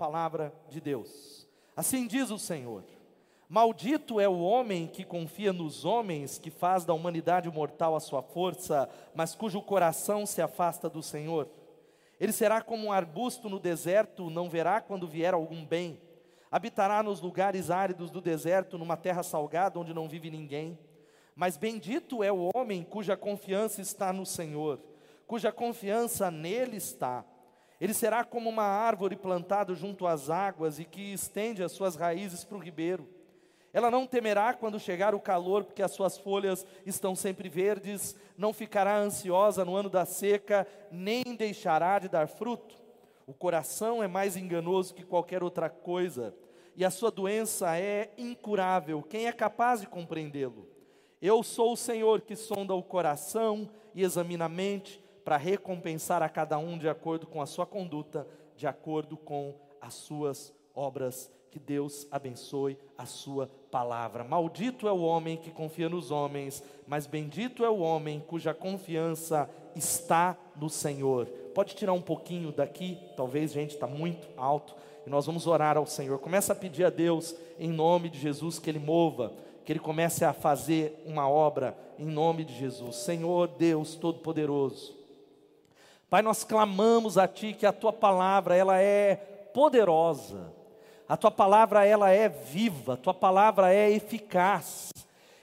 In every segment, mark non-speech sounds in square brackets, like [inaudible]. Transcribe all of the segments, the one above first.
palavra de Deus. Assim diz o Senhor: Maldito é o homem que confia nos homens, que faz da humanidade mortal a sua força, mas cujo coração se afasta do Senhor. Ele será como um arbusto no deserto, não verá quando vier algum bem. Habitará nos lugares áridos do deserto, numa terra salgada onde não vive ninguém. Mas bendito é o homem cuja confiança está no Senhor, cuja confiança nele está. Ele será como uma árvore plantada junto às águas e que estende as suas raízes para o ribeiro. Ela não temerá quando chegar o calor, porque as suas folhas estão sempre verdes, não ficará ansiosa no ano da seca, nem deixará de dar fruto. O coração é mais enganoso que qualquer outra coisa, e a sua doença é incurável. Quem é capaz de compreendê-lo? Eu sou o Senhor que sonda o coração e examina a mente, para recompensar a cada um de acordo com a sua conduta, de acordo com as suas obras. Que Deus abençoe a sua palavra. Maldito é o homem que confia nos homens, mas bendito é o homem cuja confiança está no Senhor. Pode tirar um pouquinho daqui, talvez, gente, está muito alto. E nós vamos orar ao Senhor. Começa a pedir a Deus, em nome de Jesus, que Ele mova, que Ele comece a fazer uma obra, em nome de Jesus. Senhor Deus Todo-Poderoso. Pai, nós clamamos a Ti que a Tua palavra, ela é poderosa. A Tua palavra, ela é viva. A Tua palavra é eficaz.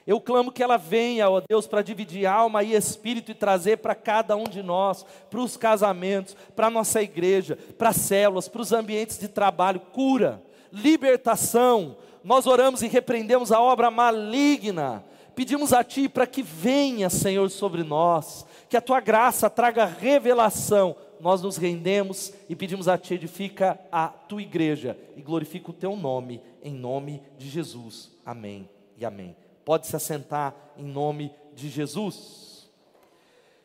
Eu clamo que ela venha, ó Deus, para dividir alma e espírito e trazer para cada um de nós, para os casamentos, para a nossa igreja, para as células, para os ambientes de trabalho, cura, libertação. Nós oramos e repreendemos a obra maligna. Pedimos a Ti para que venha, Senhor, sobre nós que a tua graça traga revelação. Nós nos rendemos e pedimos a ti, edifica a tua igreja e glorifica o teu nome, em nome de Jesus. Amém e amém. Pode se assentar em nome de Jesus.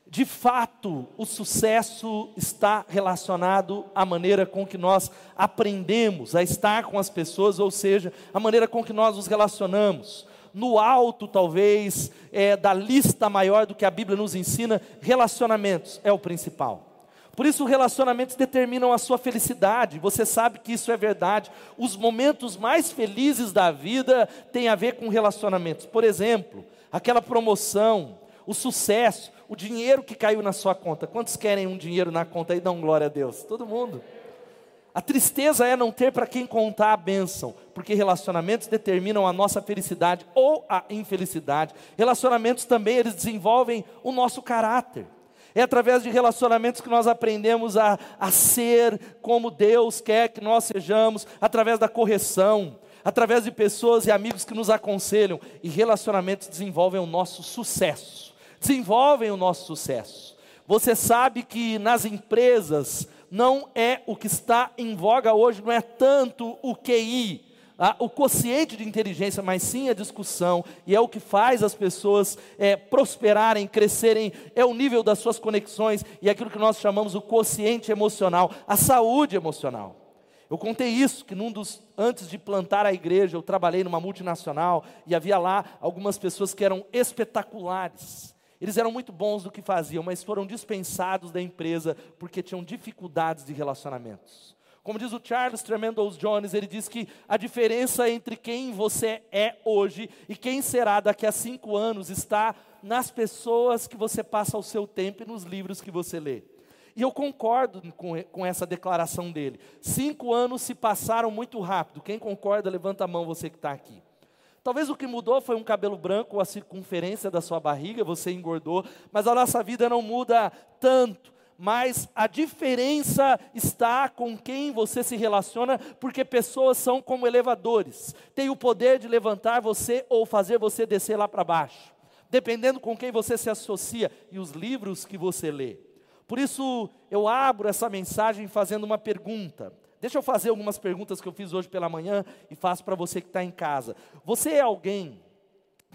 De fato, o sucesso está relacionado à maneira com que nós aprendemos a estar com as pessoas, ou seja, a maneira com que nós nos relacionamos no alto, talvez, é, da lista maior do que a Bíblia nos ensina, relacionamentos é o principal. Por isso, relacionamentos determinam a sua felicidade. Você sabe que isso é verdade. Os momentos mais felizes da vida têm a ver com relacionamentos. Por exemplo, aquela promoção, o sucesso, o dinheiro que caiu na sua conta. Quantos querem um dinheiro na conta e dão glória a Deus? Todo mundo. A tristeza é não ter para quem contar a bênção, porque relacionamentos determinam a nossa felicidade ou a infelicidade. Relacionamentos também eles desenvolvem o nosso caráter. É através de relacionamentos que nós aprendemos a, a ser como Deus quer que nós sejamos, através da correção, através de pessoas e amigos que nos aconselham. E relacionamentos desenvolvem o nosso sucesso. Desenvolvem o nosso sucesso. Você sabe que nas empresas, não é o que está em voga hoje, não é tanto o QI, o quociente de inteligência, mas sim a discussão, e é o que faz as pessoas é, prosperarem, crescerem, é o nível das suas conexões, e é aquilo que nós chamamos o quociente emocional, a saúde emocional. Eu contei isso, que num dos, antes de plantar a igreja, eu trabalhei numa multinacional, e havia lá algumas pessoas que eram espetaculares, eles eram muito bons no que faziam, mas foram dispensados da empresa porque tinham dificuldades de relacionamentos. Como diz o Charles Tremendos Jones, ele diz que a diferença entre quem você é hoje e quem será daqui a cinco anos está nas pessoas que você passa o seu tempo e nos livros que você lê. E eu concordo com, com essa declaração dele. Cinco anos se passaram muito rápido. Quem concorda, levanta a mão, você que está aqui. Talvez o que mudou foi um cabelo branco a circunferência da sua barriga, você engordou, mas a nossa vida não muda tanto. Mas a diferença está com quem você se relaciona, porque pessoas são como elevadores, têm o poder de levantar você ou fazer você descer lá para baixo, dependendo com quem você se associa e os livros que você lê. Por isso, eu abro essa mensagem fazendo uma pergunta. Deixa eu fazer algumas perguntas que eu fiz hoje pela manhã e faço para você que está em casa. Você é alguém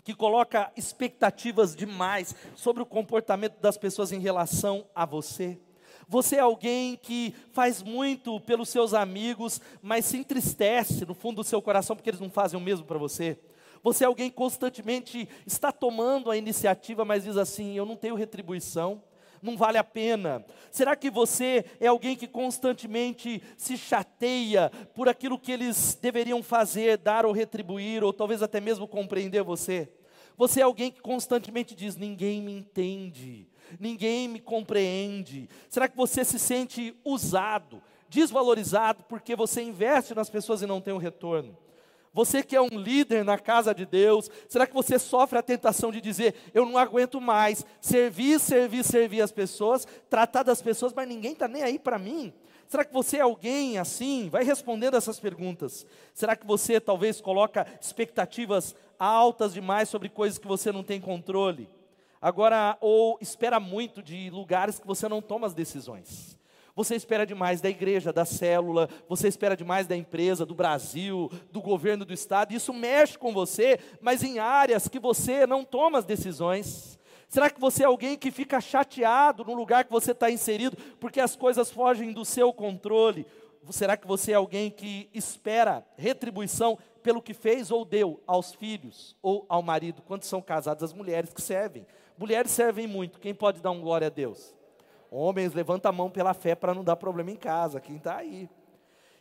que coloca expectativas demais sobre o comportamento das pessoas em relação a você? Você é alguém que faz muito pelos seus amigos, mas se entristece no fundo do seu coração porque eles não fazem o mesmo para você? Você é alguém que constantemente está tomando a iniciativa, mas diz assim: eu não tenho retribuição. Não vale a pena? Será que você é alguém que constantemente se chateia por aquilo que eles deveriam fazer, dar ou retribuir, ou talvez até mesmo compreender você? Você é alguém que constantemente diz: ninguém me entende, ninguém me compreende. Será que você se sente usado, desvalorizado, porque você investe nas pessoas e não tem um retorno? Você que é um líder na casa de Deus, será que você sofre a tentação de dizer: eu não aguento mais servir, servir, servir as pessoas, tratar das pessoas, mas ninguém está nem aí para mim? Será que você é alguém assim? Vai respondendo essas perguntas. Será que você talvez coloca expectativas altas demais sobre coisas que você não tem controle? Agora, ou espera muito de lugares que você não toma as decisões. Você espera demais da igreja, da célula, você espera demais da empresa, do Brasil, do governo do estado. Isso mexe com você, mas em áreas que você não toma as decisões. Será que você é alguém que fica chateado no lugar que você está inserido porque as coisas fogem do seu controle? Será que você é alguém que espera retribuição pelo que fez ou deu aos filhos ou ao marido? Quando são casadas, as mulheres que servem. Mulheres servem muito. Quem pode dar um glória a Deus? Homens, levanta a mão pela fé para não dar problema em casa. Quem está aí?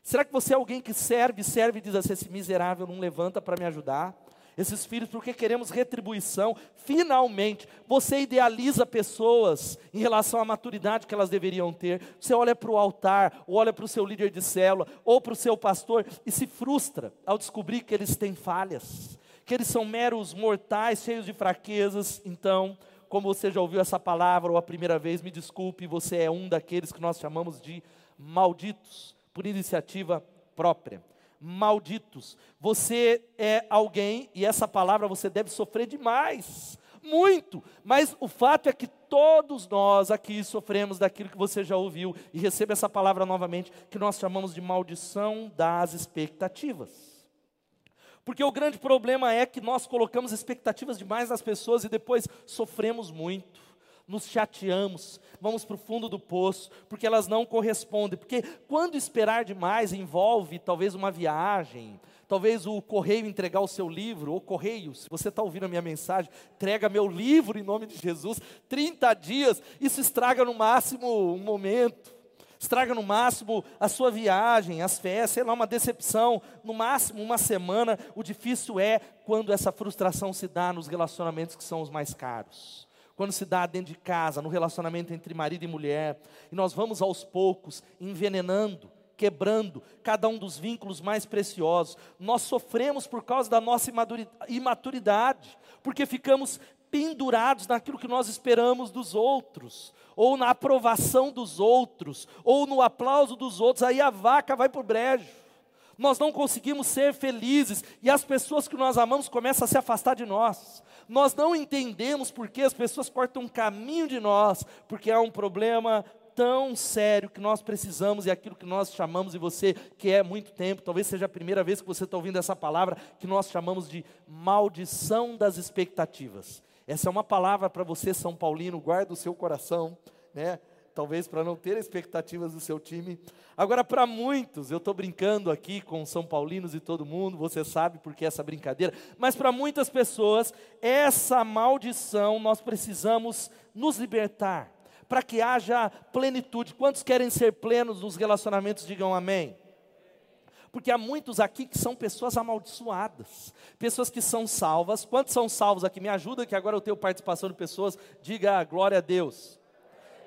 Será que você é alguém que serve, serve e diz assim: esse miserável não levanta para me ajudar? Esses filhos, porque queremos retribuição. Finalmente, você idealiza pessoas em relação à maturidade que elas deveriam ter. Você olha para o altar, ou olha para o seu líder de célula, ou para o seu pastor e se frustra ao descobrir que eles têm falhas, que eles são meros mortais, cheios de fraquezas. Então, como você já ouviu essa palavra ou a primeira vez, me desculpe, você é um daqueles que nós chamamos de malditos, por iniciativa própria. Malditos. Você é alguém, e essa palavra você deve sofrer demais, muito, mas o fato é que todos nós aqui sofremos daquilo que você já ouviu, e receba essa palavra novamente, que nós chamamos de maldição das expectativas. Porque o grande problema é que nós colocamos expectativas demais nas pessoas e depois sofremos muito, nos chateamos, vamos para o fundo do poço, porque elas não correspondem. Porque quando esperar demais envolve talvez uma viagem, talvez o correio entregar o seu livro, ou correio, se você está ouvindo a minha mensagem, entrega meu livro em nome de Jesus, 30 dias, isso estraga no máximo um momento estraga no máximo a sua viagem, as festas, sei lá, uma decepção, no máximo uma semana. O difícil é quando essa frustração se dá nos relacionamentos que são os mais caros. Quando se dá dentro de casa, no relacionamento entre marido e mulher, e nós vamos aos poucos envenenando, quebrando cada um dos vínculos mais preciosos. Nós sofremos por causa da nossa imaturidade, porque ficamos pendurados naquilo que nós esperamos dos outros, ou na aprovação dos outros, ou no aplauso dos outros, aí a vaca vai para o brejo. Nós não conseguimos ser felizes e as pessoas que nós amamos começam a se afastar de nós. Nós não entendemos por que as pessoas cortam um caminho de nós, porque há um problema tão sério que nós precisamos e aquilo que nós chamamos, e você que é muito tempo, talvez seja a primeira vez que você está ouvindo essa palavra, que nós chamamos de maldição das expectativas. Essa é uma palavra para você, São Paulino, guarda o seu coração, né? Talvez para não ter expectativas do seu time. Agora, para muitos, eu estou brincando aqui com São Paulinos e todo mundo, você sabe por que essa brincadeira, mas para muitas pessoas, essa maldição nós precisamos nos libertar, para que haja plenitude. Quantos querem ser plenos nos relacionamentos, digam amém. Porque há muitos aqui que são pessoas amaldiçoadas, pessoas que são salvas. Quantos são salvos aqui? Me ajuda, que agora eu tenho participação de pessoas. Diga glória a Deus.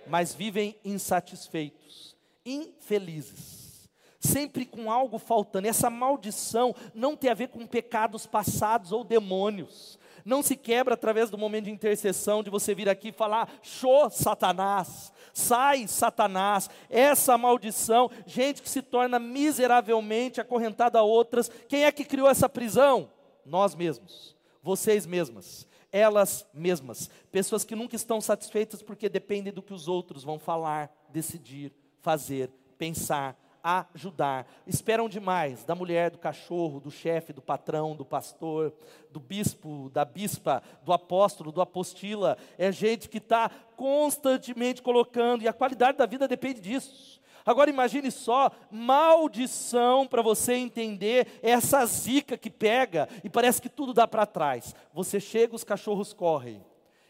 Mas vivem insatisfeitos, infelizes, sempre com algo faltando. Essa maldição não tem a ver com pecados passados ou demônios não se quebra através do momento de intercessão, de você vir aqui e falar, show Satanás, sai Satanás, essa maldição, gente que se torna miseravelmente acorrentada a outras, quem é que criou essa prisão? Nós mesmos, vocês mesmas, elas mesmas, pessoas que nunca estão satisfeitas porque dependem do que os outros vão falar, decidir, fazer, pensar, ajudar. Esperam demais da mulher, do cachorro, do chefe, do patrão, do pastor, do bispo, da bispa, do apóstolo, do apostila. É gente que está constantemente colocando, e a qualidade da vida depende disso. Agora imagine só, maldição para você entender essa zica que pega e parece que tudo dá para trás. Você chega, os cachorros correm.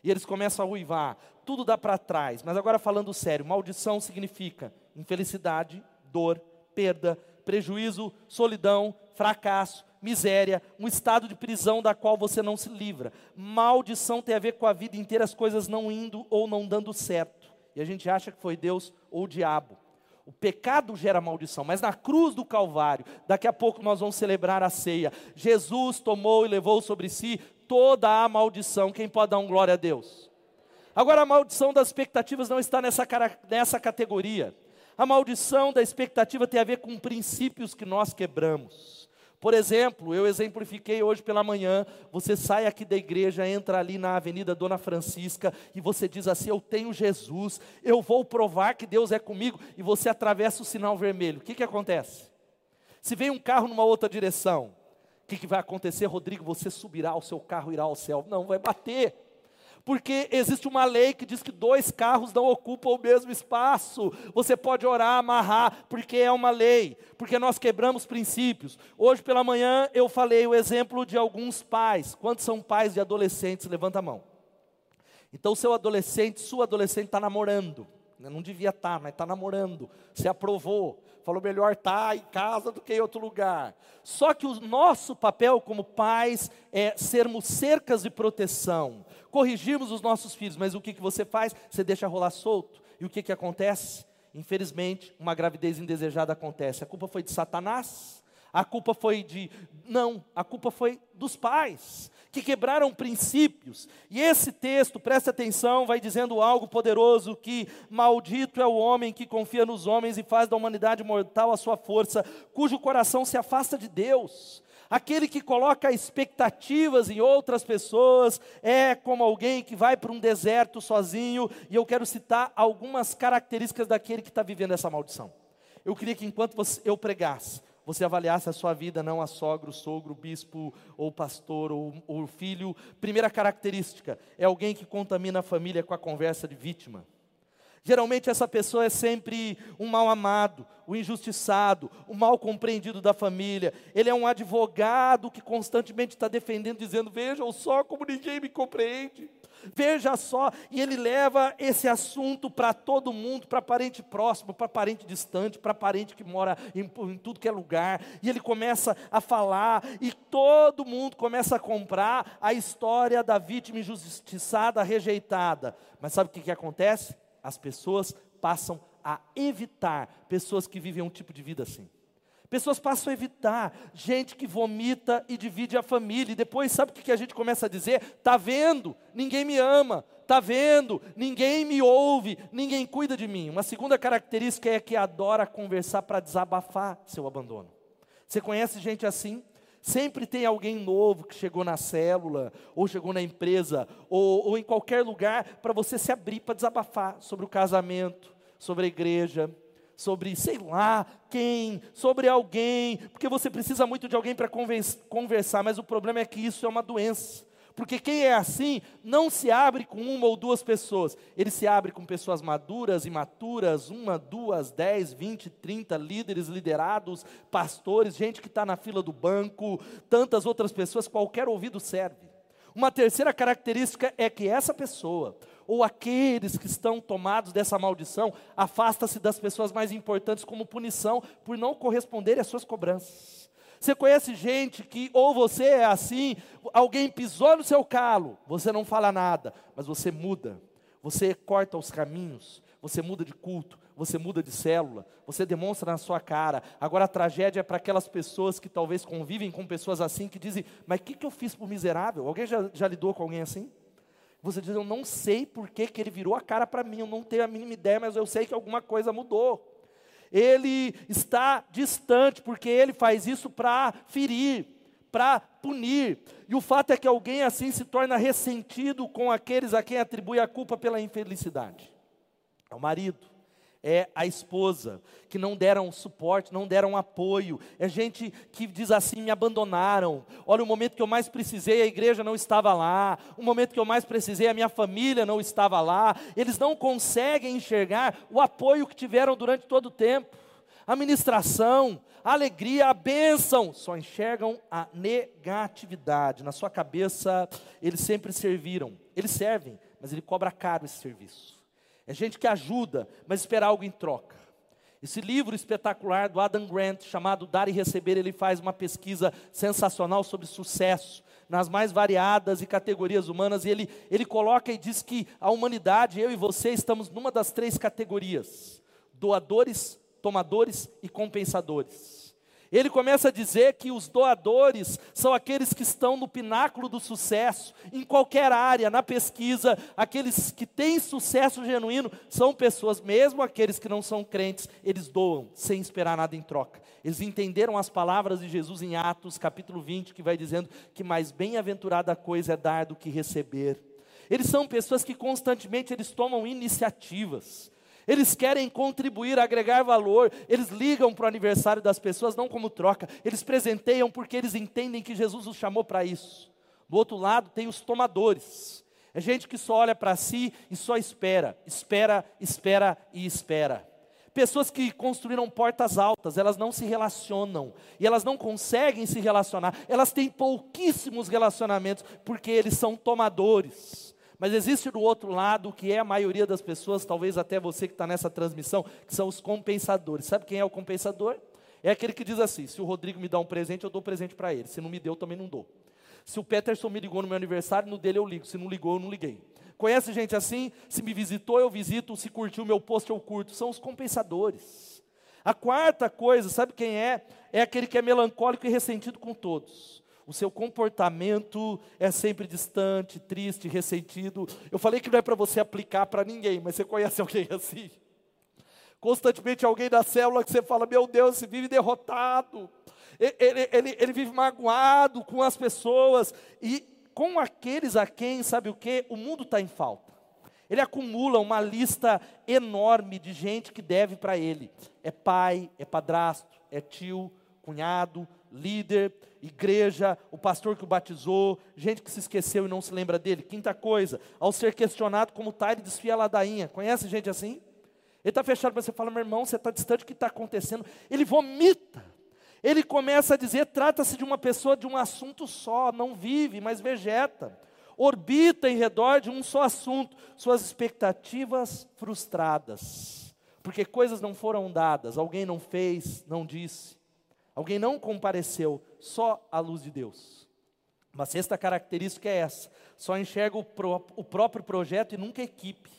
E eles começam a uivar, tudo dá para trás. Mas agora falando sério, maldição significa infelicidade, dor, perda, prejuízo, solidão, fracasso, miséria, um estado de prisão da qual você não se livra. Maldição tem a ver com a vida inteira, as coisas não indo ou não dando certo. E a gente acha que foi Deus ou o diabo. O pecado gera maldição, mas na cruz do Calvário, daqui a pouco nós vamos celebrar a ceia. Jesus tomou e levou sobre si toda a maldição. Quem pode dar um glória a Deus? Agora, a maldição das expectativas não está nessa, nessa categoria. A maldição da expectativa tem a ver com princípios que nós quebramos. Por exemplo, eu exemplifiquei hoje pela manhã, você sai aqui da igreja, entra ali na Avenida Dona Francisca e você diz assim: "Eu tenho Jesus, eu vou provar que Deus é comigo", e você atravessa o sinal vermelho. O que que acontece? Se vem um carro numa outra direção, o que, que vai acontecer, Rodrigo? Você subirá, o seu carro irá ao céu. Não, vai bater porque existe uma lei que diz que dois carros não ocupam o mesmo espaço. Você pode orar, amarrar, porque é uma lei, porque nós quebramos princípios. Hoje pela manhã eu falei o exemplo de alguns pais. Quantos são pais de adolescentes? Levanta a mão. Então, seu adolescente, sua adolescente está namorando. Não devia estar, tá, mas está namorando. Se aprovou. Falou melhor estar tá em casa do que em outro lugar. Só que o nosso papel como pais é sermos cercas de proteção corrigirmos os nossos filhos, mas o que, que você faz? Você deixa rolar solto. E o que, que acontece? Infelizmente, uma gravidez indesejada acontece. A culpa foi de Satanás? A culpa foi de. Não, a culpa foi dos pais, que quebraram princípios. E esse texto, preste atenção, vai dizendo algo poderoso: que maldito é o homem que confia nos homens e faz da humanidade mortal a sua força, cujo coração se afasta de Deus. Aquele que coloca expectativas em outras pessoas é como alguém que vai para um deserto sozinho, e eu quero citar algumas características daquele que está vivendo essa maldição. Eu queria que enquanto eu pregasse, você avaliasse a sua vida, não a sogro, sogro, bispo, ou pastor, ou, filho. Primeira característica, é alguém que contamina a família com a conversa de vítima. Geralmente essa pessoa é sempre um mal amado, o um injustiçado, o um mal compreendido da família. Ele é um advogado que constantemente está defendendo, dizendo: Vejam só como ninguém me compreende. Veja só, e ele leva esse assunto para todo mundo, para parente próximo, para parente distante, para parente que mora em, em, tudo que é lugar, e ele começa a falar, e todo mundo começa a comprar a história da vítima injustiçada, rejeitada. Mas sabe o que, que acontece? As pessoas passam a evitar pessoas que vivem um tipo de vida assim. Pessoas passam a evitar gente que vomita e divide a família. E depois, sabe o que a gente começa a dizer? Tá vendo? Ninguém me ama. Tá vendo? Ninguém me ouve. Ninguém cuida de mim. Uma segunda característica é que adora conversar para desabafar seu abandono. Você conhece gente assim? Sempre tem alguém novo que chegou na célula, ou chegou na empresa, ou, ou em qualquer lugar, para você se abrir para desabafar sobre o casamento, sobre a igreja, sobre sei lá quem, sobre alguém, porque você precisa muito de alguém para conversar, mas o problema é que isso é uma doença. Porque quem é assim não se abre com uma ou duas pessoas, ele se abre com pessoas maduras e maturas, uma, duas, dez, vinte, trinta líderes, liderados, pastores, gente que está na fila do banco, tantas outras pessoas, qualquer ouvido serve. Uma terceira característica é que essa pessoa, ou aqueles que estão tomados dessa maldição, afasta-se das pessoas mais importantes como punição por não corresponderem às suas cobranças. Você conhece gente que, ou você é assim, alguém pisou no seu calo, você não fala nada, mas você muda, você corta os caminhos, você muda de culto, você muda de célula, você demonstra na sua cara. Agora a tragédia é para aquelas pessoas que talvez convivem com pessoas assim, que dizem: Mas o que, que eu fiz para o miserável? Alguém já, já lidou com alguém assim? Você diz: Eu não sei por que, que ele virou a cara para mim, eu não tenho a mínima ideia, mas eu sei que alguma coisa mudou ele está distante, porque ele faz isso para ferir, para punir. E o fato é que alguém assim se torna ressentido com aqueles a quem atribui a culpa pela infelicidade. É o marido, é a esposa, que não deram suporte, não deram apoio, é gente que diz assim: me abandonaram. Olha, o momento que eu mais precisei, a igreja não estava lá, o momento que eu mais precisei, a minha família não estava lá. Eles não conseguem enxergar o apoio que tiveram durante todo o tempo, a ministração, a alegria, a bênção, só enxergam a negatividade. Na sua cabeça, eles sempre serviram, eles servem mas ele cobra caro esse serviço. É gente que ajuda, mas espera algo em troca. Esse livro espetacular do Adam Grant, chamado Dar e Receber, ele faz uma pesquisa sensacional sobre sucesso nas mais variadas e categorias humanas, e ele, ele coloca e diz que a humanidade, eu e você, estamos numa das três categorias: doadores, tomadores e compensadores. Ele começa a dizer que os doadores são aqueles que estão no pináculo do sucesso, em qualquer área, na pesquisa, aqueles que têm sucesso genuíno, são pessoas, mesmo aqueles que não são crentes, eles doam sem esperar nada em troca. Eles entenderam as palavras de Jesus em Atos, capítulo 20, que vai dizendo que mais bem-aventurada coisa é dar do que receber. Eles são pessoas que constantemente eles tomam iniciativas eles querem contribuir, agregar valor, eles ligam para o aniversário das pessoas, não como troca, eles presenteiam porque eles entendem que Jesus os chamou para isso. Do outro lado, tem os tomadores, é gente que só olha para si e só espera, espera, espera e espera. Pessoas que construíram portas altas, elas não se relacionam e elas não conseguem se relacionar, elas têm pouquíssimos relacionamentos porque eles são tomadores. Mas existe do outro lado, que é a maioria das pessoas, talvez até você que está nessa transmissão, que são os compensadores. Sabe quem é o compensador? É aquele que diz assim: se o Rodrigo me dá um presente, eu dou presente para ele. Se não me deu, eu também não dou. Se o Peterson me ligou no meu aniversário, no dele eu ligo. Se não ligou, eu não liguei. Conhece gente assim? Se me visitou, eu visito. Se curtiu meu post, eu curto. São os compensadores. A quarta coisa, sabe quem é? É aquele que é melancólico e ressentido com todos o seu comportamento é sempre distante, triste, ressentido. Eu falei que não é para você aplicar para ninguém, mas você conhece [laughs] alguém assim? Constantemente alguém da célula que você fala, meu Deus, você vive derrotado, ele, ele, ele vive magoado com as pessoas, e com aqueles a quem, sabe o que? O mundo está em falta. Ele acumula uma lista enorme de gente que deve para ele. É pai, é padrasto, é tio, cunhado, líder, igreja, o pastor que o batizou, gente que se esqueceu e não se lembra dele. Quinta coisa, ao ser questionado como está, ele desfia a ladainha. Conhece gente assim? Ele está fechado, mas você fala, meu irmão, você está distante, o que está acontecendo? Ele vomita. Ele começa a dizer: trata-se de uma pessoa de um assunto só, não vive, mas vegeta. Orbita em redor de um só assunto, suas expectativas frustradas. Porque coisas não foram dadas, alguém não fez, não disse. Alguém não compareceu, só a luz de Deus. Uma sexta característica é essa: só enxerga o, o próprio projeto e nunca a equipe.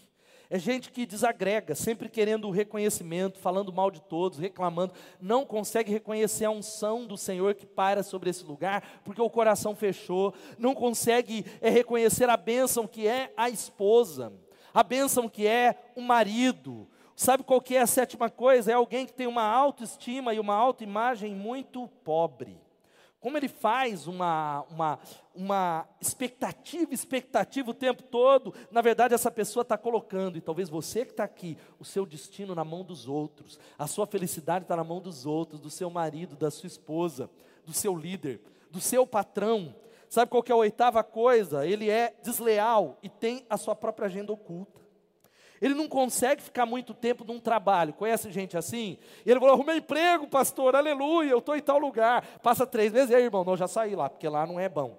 É gente que desagrega, sempre querendo o reconhecimento, falando mal de todos, reclamando, não consegue reconhecer a unção do Senhor que paira sobre esse lugar, porque o coração fechou, não consegue é, reconhecer a bênção que é a esposa, a bênção que é o marido, Sabe qual que é a sétima coisa? É alguém que tem uma autoestima e uma autoimagem muito pobre. Como ele faz uma, uma, uma expectativa, expectativa o tempo todo, na verdade essa pessoa está colocando, e talvez você que está aqui, o seu destino na mão dos outros, a sua felicidade está na mão dos outros, do seu marido, da sua esposa, do seu líder, do seu patrão. Sabe qual que é a oitava coisa? Ele é desleal e tem a sua própria agenda oculta. Ele não consegue ficar muito tempo num trabalho. Conhece gente assim? E ele falou: arrumei emprego, pastor, aleluia, eu estou em tal lugar. Passa três meses, e aí, irmão, não, já saí lá, porque lá não é bom.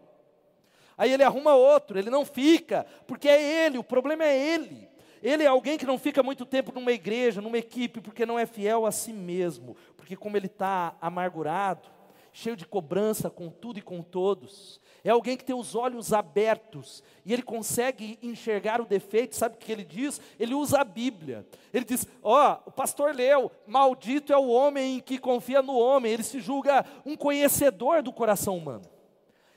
Aí ele arruma outro, ele não fica, porque é ele, o problema é ele. Ele é alguém que não fica muito tempo numa igreja, numa equipe, porque não é fiel a si mesmo. Porque, como ele está amargurado, cheio de cobrança com tudo e com todos, é alguém que tem os olhos abertos e ele consegue enxergar o defeito. Sabe o que ele diz? Ele usa a Bíblia. Ele diz: Ó, oh, o pastor leu: Maldito é o homem que confia no homem. Ele se julga um conhecedor do coração humano.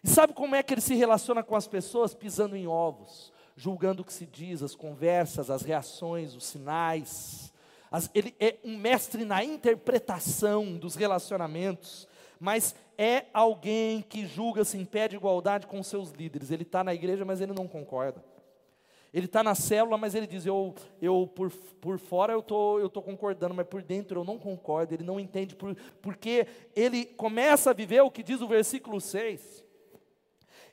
E sabe como é que ele se relaciona com as pessoas? Pisando em ovos, julgando o que se diz, as conversas, as reações, os sinais. As, ele é um mestre na interpretação dos relacionamentos mas é alguém que julga-se em pé de igualdade com seus líderes. Ele está na igreja, mas ele não concorda. Ele está na célula, mas ele diz: Eu, eu por, por fora eu tô, estou tô concordando, mas por dentro eu não concordo. Ele não entende, por, porque ele começa a viver o que diz o versículo 6.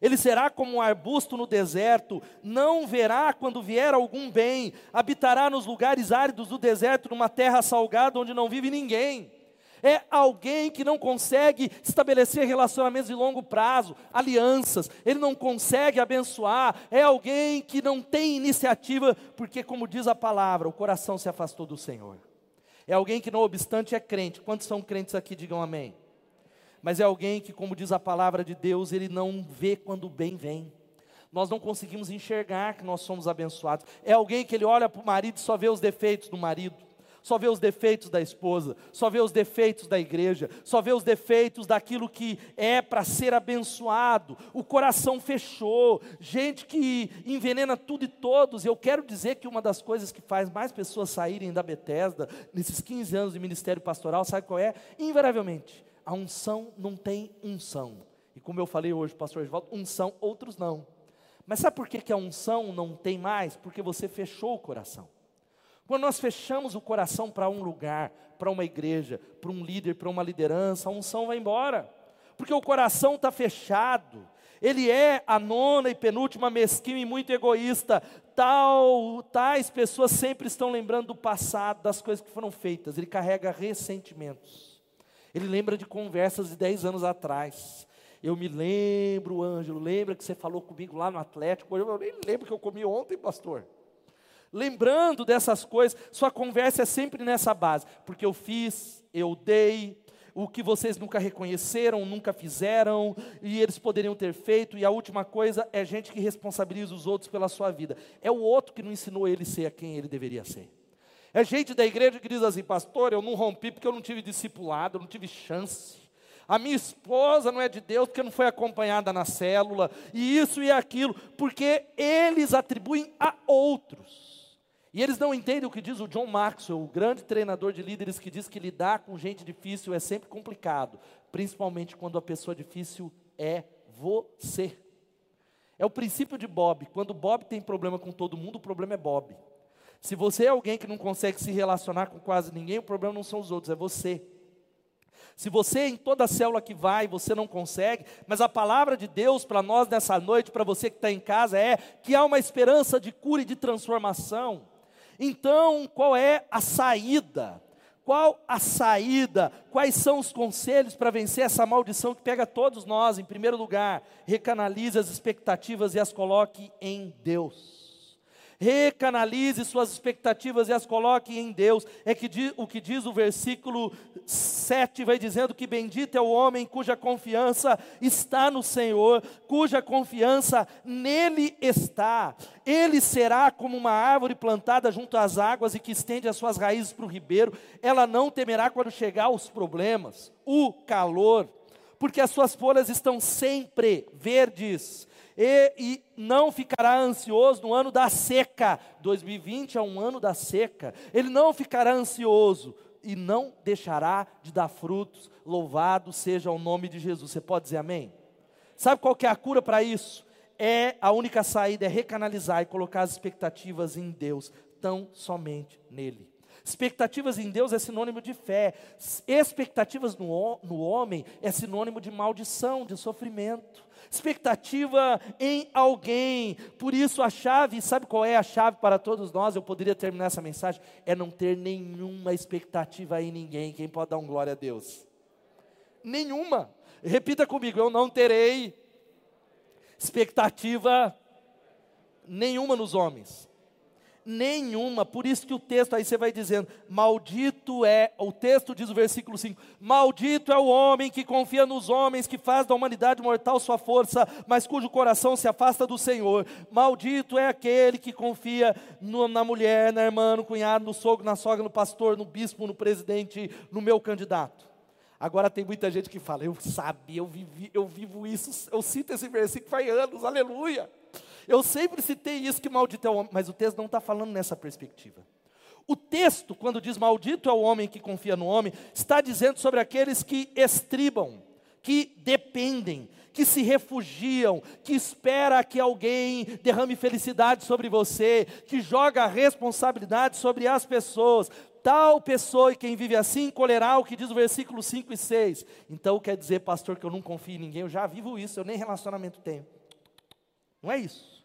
Ele será como um arbusto no deserto, não verá quando vier algum bem, habitará nos lugares áridos do deserto, numa terra salgada onde não vive ninguém. É alguém que não consegue estabelecer relacionamentos de longo prazo, alianças, ele não consegue abençoar, é alguém que não tem iniciativa, porque, como diz a palavra, o coração se afastou do Senhor. É alguém que, não obstante, é crente. Quantos são crentes aqui? Digam amém. Mas é alguém que, como diz a palavra de Deus, ele não vê quando o bem vem nós não conseguimos enxergar que nós somos abençoados. É alguém que ele olha para o marido e só vê os defeitos do marido só vê os defeitos da esposa, só vê os defeitos da igreja, só vê os defeitos daquilo que é para ser abençoado. O coração fechou, gente que envenena tudo e todos. Eu quero dizer que uma das coisas que faz mais pessoas saírem da Bethesda nesses 15 anos de ministério pastoral, sabe qual é? Invariavelmente, a unção não tem unção. E como eu falei hoje, pastor Edvaldo, unção, outros não. Mas sabe por que, que a unção não tem mais? Porque você fechou o coração. Quando nós fechamos o coração para um lugar, para uma igreja, para um líder, para uma liderança, a unção vai embora, porque o coração está fechado. Ele é a nona e penúltima mesquinho e muito egoísta. Tal, tais pessoas sempre estão lembrando do passado, das coisas que foram feitas. Ele carrega ressentimentos. Ele lembra de conversas de 10 anos atrás. Eu me lembro, Ângelo, lembra que você falou comigo lá no Atlético? Eu nem lembro que eu comi ontem, pastor lembrando dessas coisas, sua conversa é sempre nessa base, porque eu fiz, eu dei, o que vocês nunca reconheceram, nunca fizeram, e eles poderiam ter feito, e a última coisa é gente que responsabiliza os outros pela sua vida. É o outro que não ensinou ele ser a quem ele deveria ser. É gente da igreja que diz assim, pastor, eu não rompi porque eu não tive discipulado, eu não tive chance. A minha esposa não é de Deus porque não foi acompanhada na célula, e isso e aquilo, porque eles atribuem a outros. E eles não entendem o que diz o John Maxwell, o grande treinador de líderes, que diz que lidar com gente difícil é sempre complicado, principalmente quando a pessoa difícil é você. É o princípio de Bob. Quando Bob tem problema com todo mundo, o problema é Bob. Se você é alguém que não consegue se relacionar com quase ninguém, o problema não são os outros, é você. Se você em toda célula que vai, você não consegue, mas a palavra de Deus para nós nessa noite, para você que está em casa, é que há uma esperança de cura e de transformação. Então, qual é a saída? Qual a saída? Quais são os conselhos para vencer essa maldição que pega todos nós? Em primeiro lugar, recanalize as expectativas e as coloque em Deus recanalize suas expectativas e as coloque em Deus. É que o que diz o versículo 7 vai dizendo que bendito é o homem cuja confiança está no Senhor, cuja confiança nele está. Ele será como uma árvore plantada junto às águas e que estende as suas raízes para o ribeiro. Ela não temerá quando chegar os problemas, o calor, porque as suas folhas estão sempre verdes e, e, não ficará ansioso no ano da seca. 2020 é um ano da seca. Ele não ficará ansioso e não deixará de dar frutos. Louvado seja o nome de Jesus. Você pode dizer amém? Sabe qual que é a cura para isso? É a única saída é recanalizar e colocar as expectativas em Deus, tão somente nele. Expectativas em Deus é sinônimo de fé. Expectativas no, no homem é sinônimo de maldição, de sofrimento. Expectativa em alguém. Por isso a chave, sabe qual é a chave para todos nós? Eu poderia terminar essa mensagem é não ter nenhuma expectativa em ninguém. Quem pode dar um glória a Deus? Nenhuma. Repita comigo, eu não terei expectativa nenhuma nos homens nenhuma. Por isso que o texto aí você vai dizendo: Maldito é, o texto diz o versículo 5: Maldito é o homem que confia nos homens, que faz da humanidade mortal sua força, mas cujo coração se afasta do Senhor. Maldito é aquele que confia no, na mulher, na irmã, no cunhado, no sogro, na sogra, no pastor, no bispo, no presidente, no meu candidato. Agora tem muita gente que fala: Eu sabia, eu, vivi, eu vivo isso, eu cito esse versículo faz anos, aleluia. Eu sempre citei isso que maldito é o homem, mas o texto não está falando nessa perspectiva. O texto, quando diz maldito é o homem que confia no homem, está dizendo sobre aqueles que estribam, que dependem, que se refugiam, que espera que alguém derrame felicidade sobre você, que joga a responsabilidade sobre as pessoas. Tal pessoa e quem vive assim colherá o que diz o versículo 5 e 6. Então quer dizer, pastor, que eu não confio em ninguém, eu já vivo isso, eu nem relacionamento tenho. Não é isso.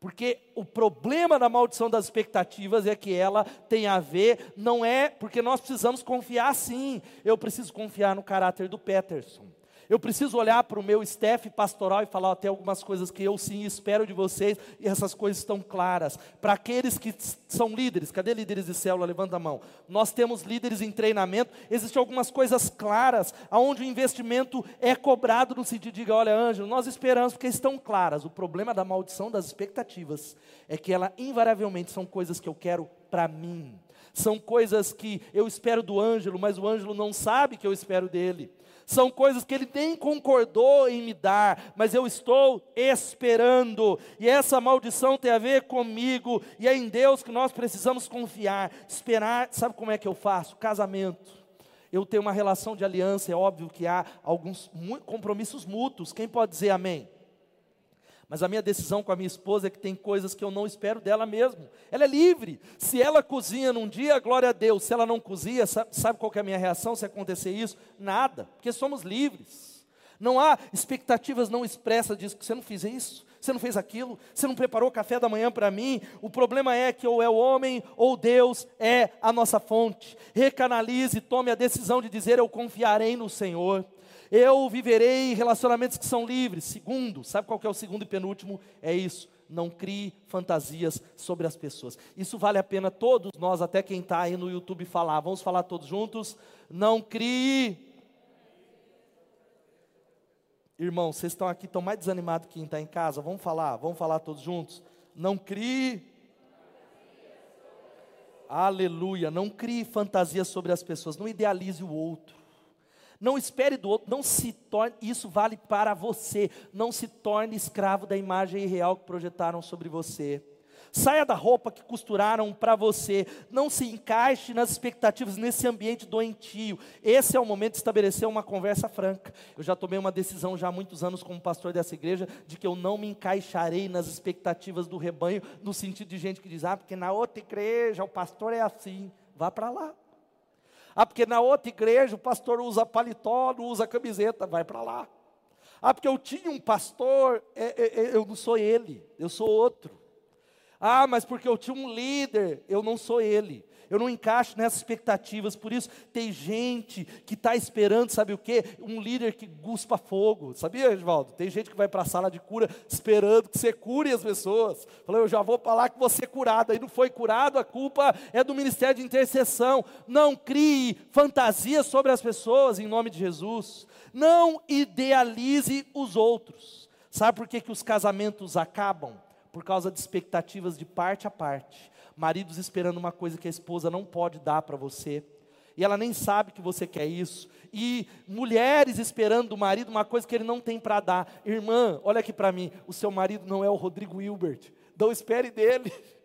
Porque o problema da maldição das expectativas é que ela tem a ver, não é, porque nós precisamos confiar sim. Eu preciso confiar no caráter do Peterson. Eu preciso olhar para o meu staff pastoral e falar até algumas coisas que eu sim espero de vocês, e essas coisas estão claras. Para aqueles que são líderes, cadê líderes de célula? Levanta a mão. Nós temos líderes em treinamento, existem algumas coisas claras, aonde o investimento é cobrado no sentido de, olha, Ângelo, nós esperamos porque estão claras. O problema da maldição das expectativas é que ela invariavelmente são coisas que eu quero para mim. São coisas que eu espero do Ângelo, mas o Ângelo não sabe que eu espero dele são coisas que ele nem concordou em me dar, mas eu estou esperando, e essa maldição tem a ver comigo, e é em Deus que nós precisamos confiar, esperar. Sabe como é que eu faço? Casamento. Eu tenho uma relação de aliança, é óbvio que há alguns compromissos mútuos, quem pode dizer amém? Mas a minha decisão com a minha esposa é que tem coisas que eu não espero dela mesmo. Ela é livre. Se ela cozinha num dia, glória a Deus. Se ela não cozinha, sabe, sabe qual é a minha reação se acontecer isso? Nada, porque somos livres. Não há expectativas não expressas disso, que você não fez isso, você não fez aquilo, você não preparou café da manhã para mim. O problema é que ou é o homem ou Deus é a nossa fonte. Recanalize, tome a decisão de dizer: Eu confiarei no Senhor. Eu viverei relacionamentos que são livres. Segundo, sabe qual é o segundo e penúltimo? É isso. Não crie fantasias sobre as pessoas. Isso vale a pena todos nós, até quem está aí no YouTube, falar. Vamos falar todos juntos? Não crie. Irmão, vocês estão aqui, estão mais desanimados que quem está em casa. Vamos falar, vamos falar todos juntos. Não crie. Aleluia. Não crie fantasias sobre as pessoas. Não idealize o outro. Não espere do outro, não se torne, isso vale para você, não se torne escravo da imagem irreal que projetaram sobre você. Saia da roupa que costuraram para você, não se encaixe nas expectativas nesse ambiente doentio. Esse é o momento de estabelecer uma conversa franca. Eu já tomei uma decisão já há muitos anos como pastor dessa igreja de que eu não me encaixarei nas expectativas do rebanho, no sentido de gente que diz: "Ah, porque na outra igreja o pastor é assim". Vá para lá. Ah, porque na outra igreja o pastor usa paletó, não usa camiseta, vai para lá. Ah, porque eu tinha um pastor, é, é, é, eu não sou ele, eu sou outro. Ah, mas porque eu tinha um líder, eu não sou ele eu não encaixo nessas expectativas. Por isso, tem gente que está esperando, sabe o quê? Um líder que guspa fogo. Sabia, Edvaldo? Tem gente que vai para a sala de cura esperando que você cure as pessoas. Falou, eu já vou falar que você curado. Aí não foi curado, a culpa é do ministério de intercessão. Não crie fantasias sobre as pessoas em nome de Jesus. Não idealize os outros. Sabe por que, que os casamentos acabam? Por causa de expectativas de parte a parte maridos esperando uma coisa que a esposa não pode dar para você, e ela nem sabe que você quer isso, e mulheres esperando do marido uma coisa que ele não tem para dar. Irmã, olha aqui para mim, o seu marido não é o Rodrigo Hilbert, não espere dele. [laughs]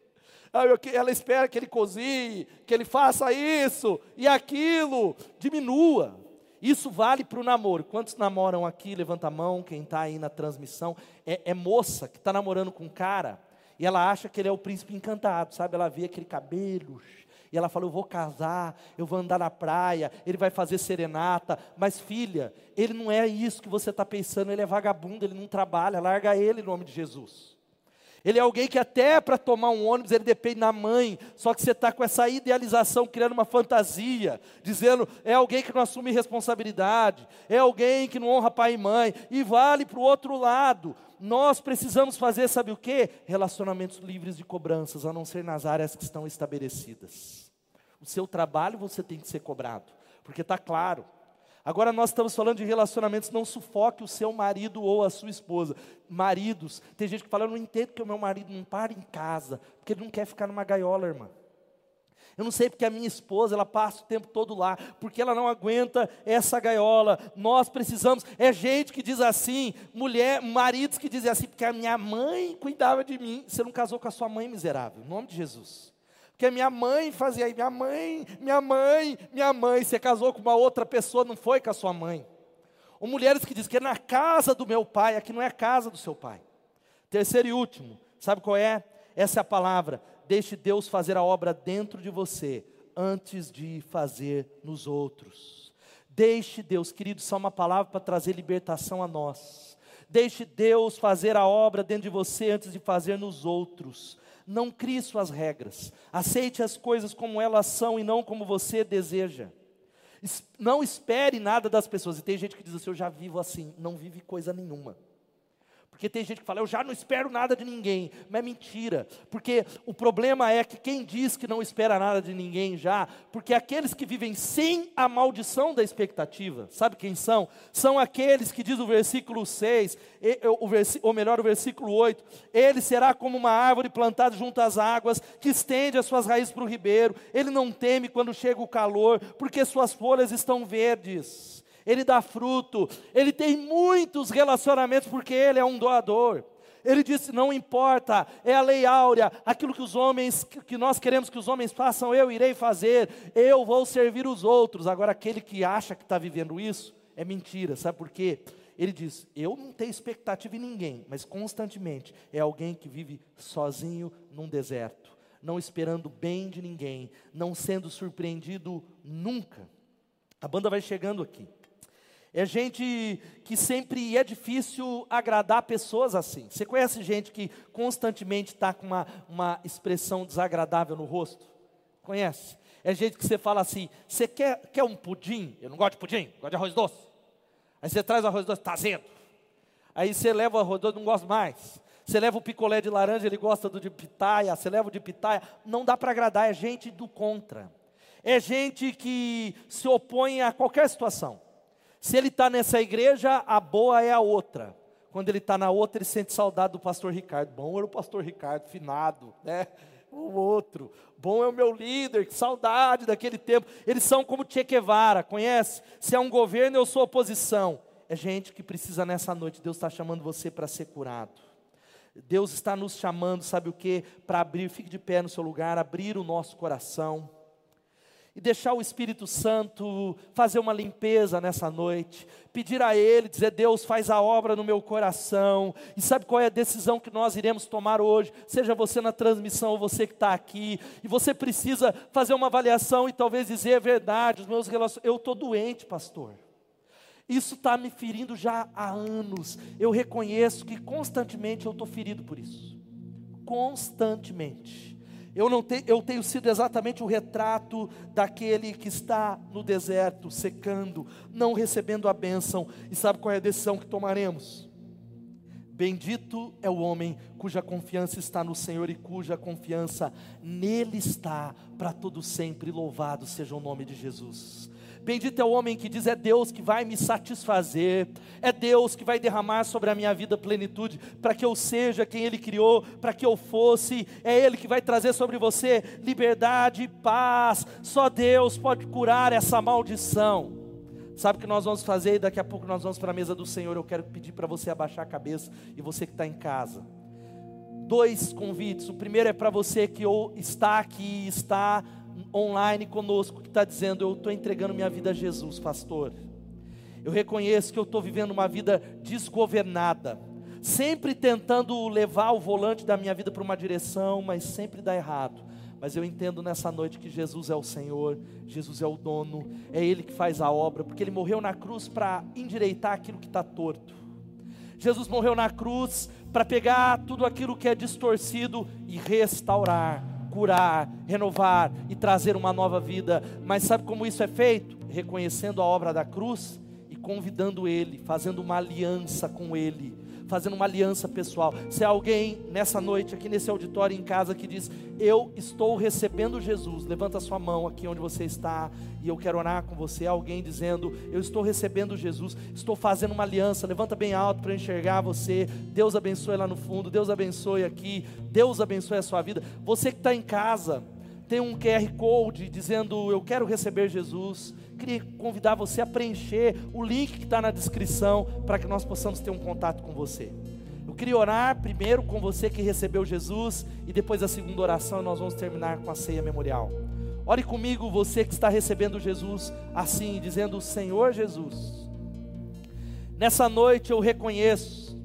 Ah, ela espera que ele cozinhe, que ele faça isso e aquilo, diminua. Isso vale para o namoro. Quantos namoram aqui? Levanta a mão, quem está aí na transmissão. É, é moça que está namorando com um cara e ela acha que ele é o príncipe encantado, sabe? Ela vê aquele cabelo. E ela fala: Eu vou casar, eu vou andar na praia, ele vai fazer serenata. Mas, filha, ele não é isso que você está pensando, ele é vagabundo, ele não trabalha, larga ele em nome de Jesus. Ele é alguém que até para tomar um ônibus ele depende da mãe, só que você está com essa idealização, criando uma fantasia, dizendo é alguém que não assume responsabilidade, é alguém que não honra pai e mãe, e vale para o outro lado. Nós precisamos fazer, sabe o que? Relacionamentos livres de cobranças, a não ser nas áreas que estão estabelecidas. O seu trabalho você tem que ser cobrado, porque está claro. Agora nós estamos falando de relacionamentos, não sufoque o seu marido ou a sua esposa. Maridos, tem gente que fala, eu não entendo que o meu marido não para em casa, porque ele não quer ficar numa gaiola, irmã. Eu não sei porque a minha esposa, ela passa o tempo todo lá, porque ela não aguenta essa gaiola. Nós precisamos, é gente que diz assim, mulher, maridos que dizem assim, porque a minha mãe cuidava de mim. Você não casou com a sua mãe miserável, em nome de Jesus. Porque minha mãe fazia aí, minha mãe, minha mãe, minha mãe. Você casou com uma outra pessoa, não foi com a sua mãe. Ou mulheres que dizem que é na casa do meu pai, aqui não é a casa do seu pai. Terceiro e último, sabe qual é? Essa é a palavra. Deixe Deus fazer a obra dentro de você, antes de fazer nos outros. Deixe Deus, querido, só uma palavra para trazer libertação a nós. Deixe Deus fazer a obra dentro de você antes de fazer nos outros. Não crie suas regras. Aceite as coisas como elas são e não como você deseja. Não espere nada das pessoas. E tem gente que diz assim: Eu já vivo assim. Não vive coisa nenhuma. Porque tem gente que fala, eu já não espero nada de ninguém. Mas é mentira. Porque o problema é que quem diz que não espera nada de ninguém já, porque aqueles que vivem sem a maldição da expectativa, sabe quem são? São aqueles que diz o versículo 6, ou melhor, o versículo 8: Ele será como uma árvore plantada junto às águas, que estende as suas raízes para o ribeiro. Ele não teme quando chega o calor, porque suas folhas estão verdes ele dá fruto, ele tem muitos relacionamentos porque ele é um doador. Ele disse: não importa, é a lei áurea, aquilo que os homens, que nós queremos que os homens façam, eu irei fazer, eu vou servir os outros. Agora, aquele que acha que está vivendo isso, é mentira, sabe por quê? Ele diz: eu não tenho expectativa em ninguém, mas constantemente é alguém que vive sozinho num deserto, não esperando bem de ninguém, não sendo surpreendido nunca. A banda vai chegando aqui. É gente que sempre é difícil agradar pessoas assim. Você conhece gente que constantemente está com uma, uma expressão desagradável no rosto? Conhece? É gente que você fala assim: você quer, quer um pudim? Eu não gosto de pudim, gosto de arroz doce. Aí você traz o arroz doce, está azedo. Aí você leva o arroz doce, não gosta mais. Você leva o picolé de laranja, ele gosta do de pitaia. Você leva o de pitaia. Não dá para agradar, é gente do contra. É gente que se opõe a qualquer situação. Se ele está nessa igreja, a boa é a outra. Quando ele está na outra, ele sente saudade do pastor Ricardo. Bom era o pastor Ricardo, finado, né? O outro. Bom é o meu líder, que saudade daquele tempo. Eles são como Che Guevara, conhece? Se é um governo, eu sou oposição. É gente que precisa nessa noite. Deus está chamando você para ser curado. Deus está nos chamando, sabe o que? Para abrir, fique de pé no seu lugar, abrir o nosso coração e deixar o Espírito Santo fazer uma limpeza nessa noite, pedir a Ele, dizer: Deus, faz a obra no meu coração, e sabe qual é a decisão que nós iremos tomar hoje? Seja você na transmissão ou você que está aqui, e você precisa fazer uma avaliação e talvez dizer: é verdade, os meus relacionamentos, eu estou doente, pastor. Isso está me ferindo já há anos. Eu reconheço que constantemente eu estou ferido por isso. Constantemente. Eu, não te, eu tenho sido exatamente o retrato daquele que está no deserto, secando, não recebendo a bênção. E sabe qual é a decisão que tomaremos? Bendito é o homem cuja confiança está no Senhor e cuja confiança nele está para todo sempre. Louvado seja o nome de Jesus. Bendito é o homem que diz: é Deus que vai me satisfazer, é Deus que vai derramar sobre a minha vida plenitude, para que eu seja quem Ele criou, para que eu fosse, é Ele que vai trazer sobre você liberdade e paz. Só Deus pode curar essa maldição. Sabe o que nós vamos fazer? Daqui a pouco nós vamos para a mesa do Senhor. Eu quero pedir para você abaixar a cabeça e você que está em casa. Dois convites. O primeiro é para você que está aqui, está online conosco que está dizendo: Eu estou entregando minha vida a Jesus, pastor. Eu reconheço que eu estou vivendo uma vida desgovernada, sempre tentando levar o volante da minha vida para uma direção, mas sempre dá errado. Mas eu entendo nessa noite que Jesus é o Senhor, Jesus é o dono, é Ele que faz a obra, porque Ele morreu na cruz para endireitar aquilo que está torto. Jesus morreu na cruz para pegar tudo aquilo que é distorcido e restaurar curar, renovar e trazer uma nova vida. Mas sabe como isso é feito? Reconhecendo a obra da cruz e convidando Ele, fazendo uma aliança com Ele fazendo uma aliança pessoal. Se há alguém nessa noite, aqui nesse auditório em casa, que diz: Eu estou recebendo Jesus, levanta sua mão aqui onde você está, e eu quero orar com você. Alguém dizendo: Eu estou recebendo Jesus, estou fazendo uma aliança, levanta bem alto para enxergar você. Deus abençoe lá no fundo, Deus abençoe aqui, Deus abençoe a sua vida. Você que está em casa, tem um QR Code dizendo: Eu quero receber Jesus. Queria convidar você a preencher o link que está na descrição para que nós possamos ter um contato com você. Eu queria orar primeiro com você que recebeu Jesus e depois a segunda oração nós vamos terminar com a ceia memorial. Ore comigo, você que está recebendo Jesus assim, dizendo: Senhor Jesus, nessa noite eu reconheço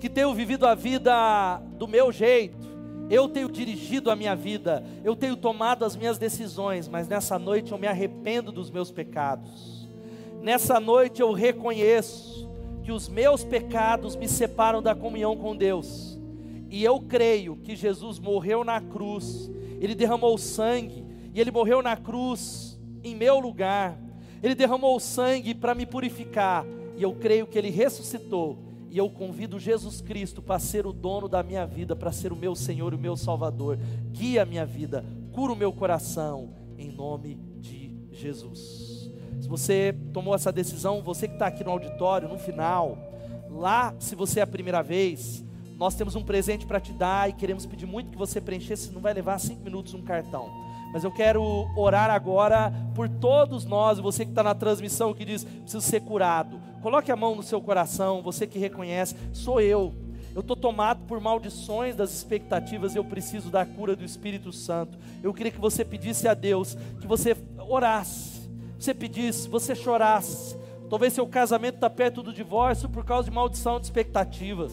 que tenho vivido a vida do meu jeito eu tenho dirigido a minha vida, eu tenho tomado as minhas decisões, mas nessa noite eu me arrependo dos meus pecados. Nessa noite eu reconheço que os meus pecados me separam da comunhão com Deus. E eu creio que Jesus morreu na cruz, ele derramou sangue, e ele morreu na cruz em meu lugar. Ele derramou sangue para me purificar, e eu creio que ele ressuscitou. E eu convido Jesus Cristo para ser o dono da minha vida, para ser o meu Senhor e o meu Salvador. Guia a minha vida, cura o meu coração, em nome de Jesus. Se você tomou essa decisão, você que está aqui no auditório, no final, lá, se você é a primeira vez, nós temos um presente para te dar e queremos pedir muito que você preenchesse, não vai levar cinco minutos um cartão. Mas eu quero orar agora por todos nós, você que está na transmissão que diz, preciso ser curado. Coloque a mão no seu coração, você que reconhece, sou eu. Eu estou tomado por maldições das expectativas, eu preciso da cura do Espírito Santo. Eu queria que você pedisse a Deus, que você orasse, você pedisse, você chorasse. Talvez seu casamento está perto do divórcio por causa de maldição de expectativas.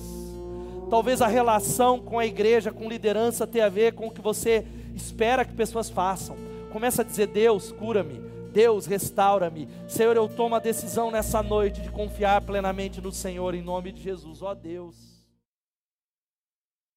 Talvez a relação com a igreja, com liderança, tenha a ver com o que você espera que pessoas façam. Começa a dizer: Deus, cura-me. Deus, restaura-me. Senhor, eu tomo a decisão nessa noite de confiar plenamente no Senhor, em nome de Jesus. Ó Deus.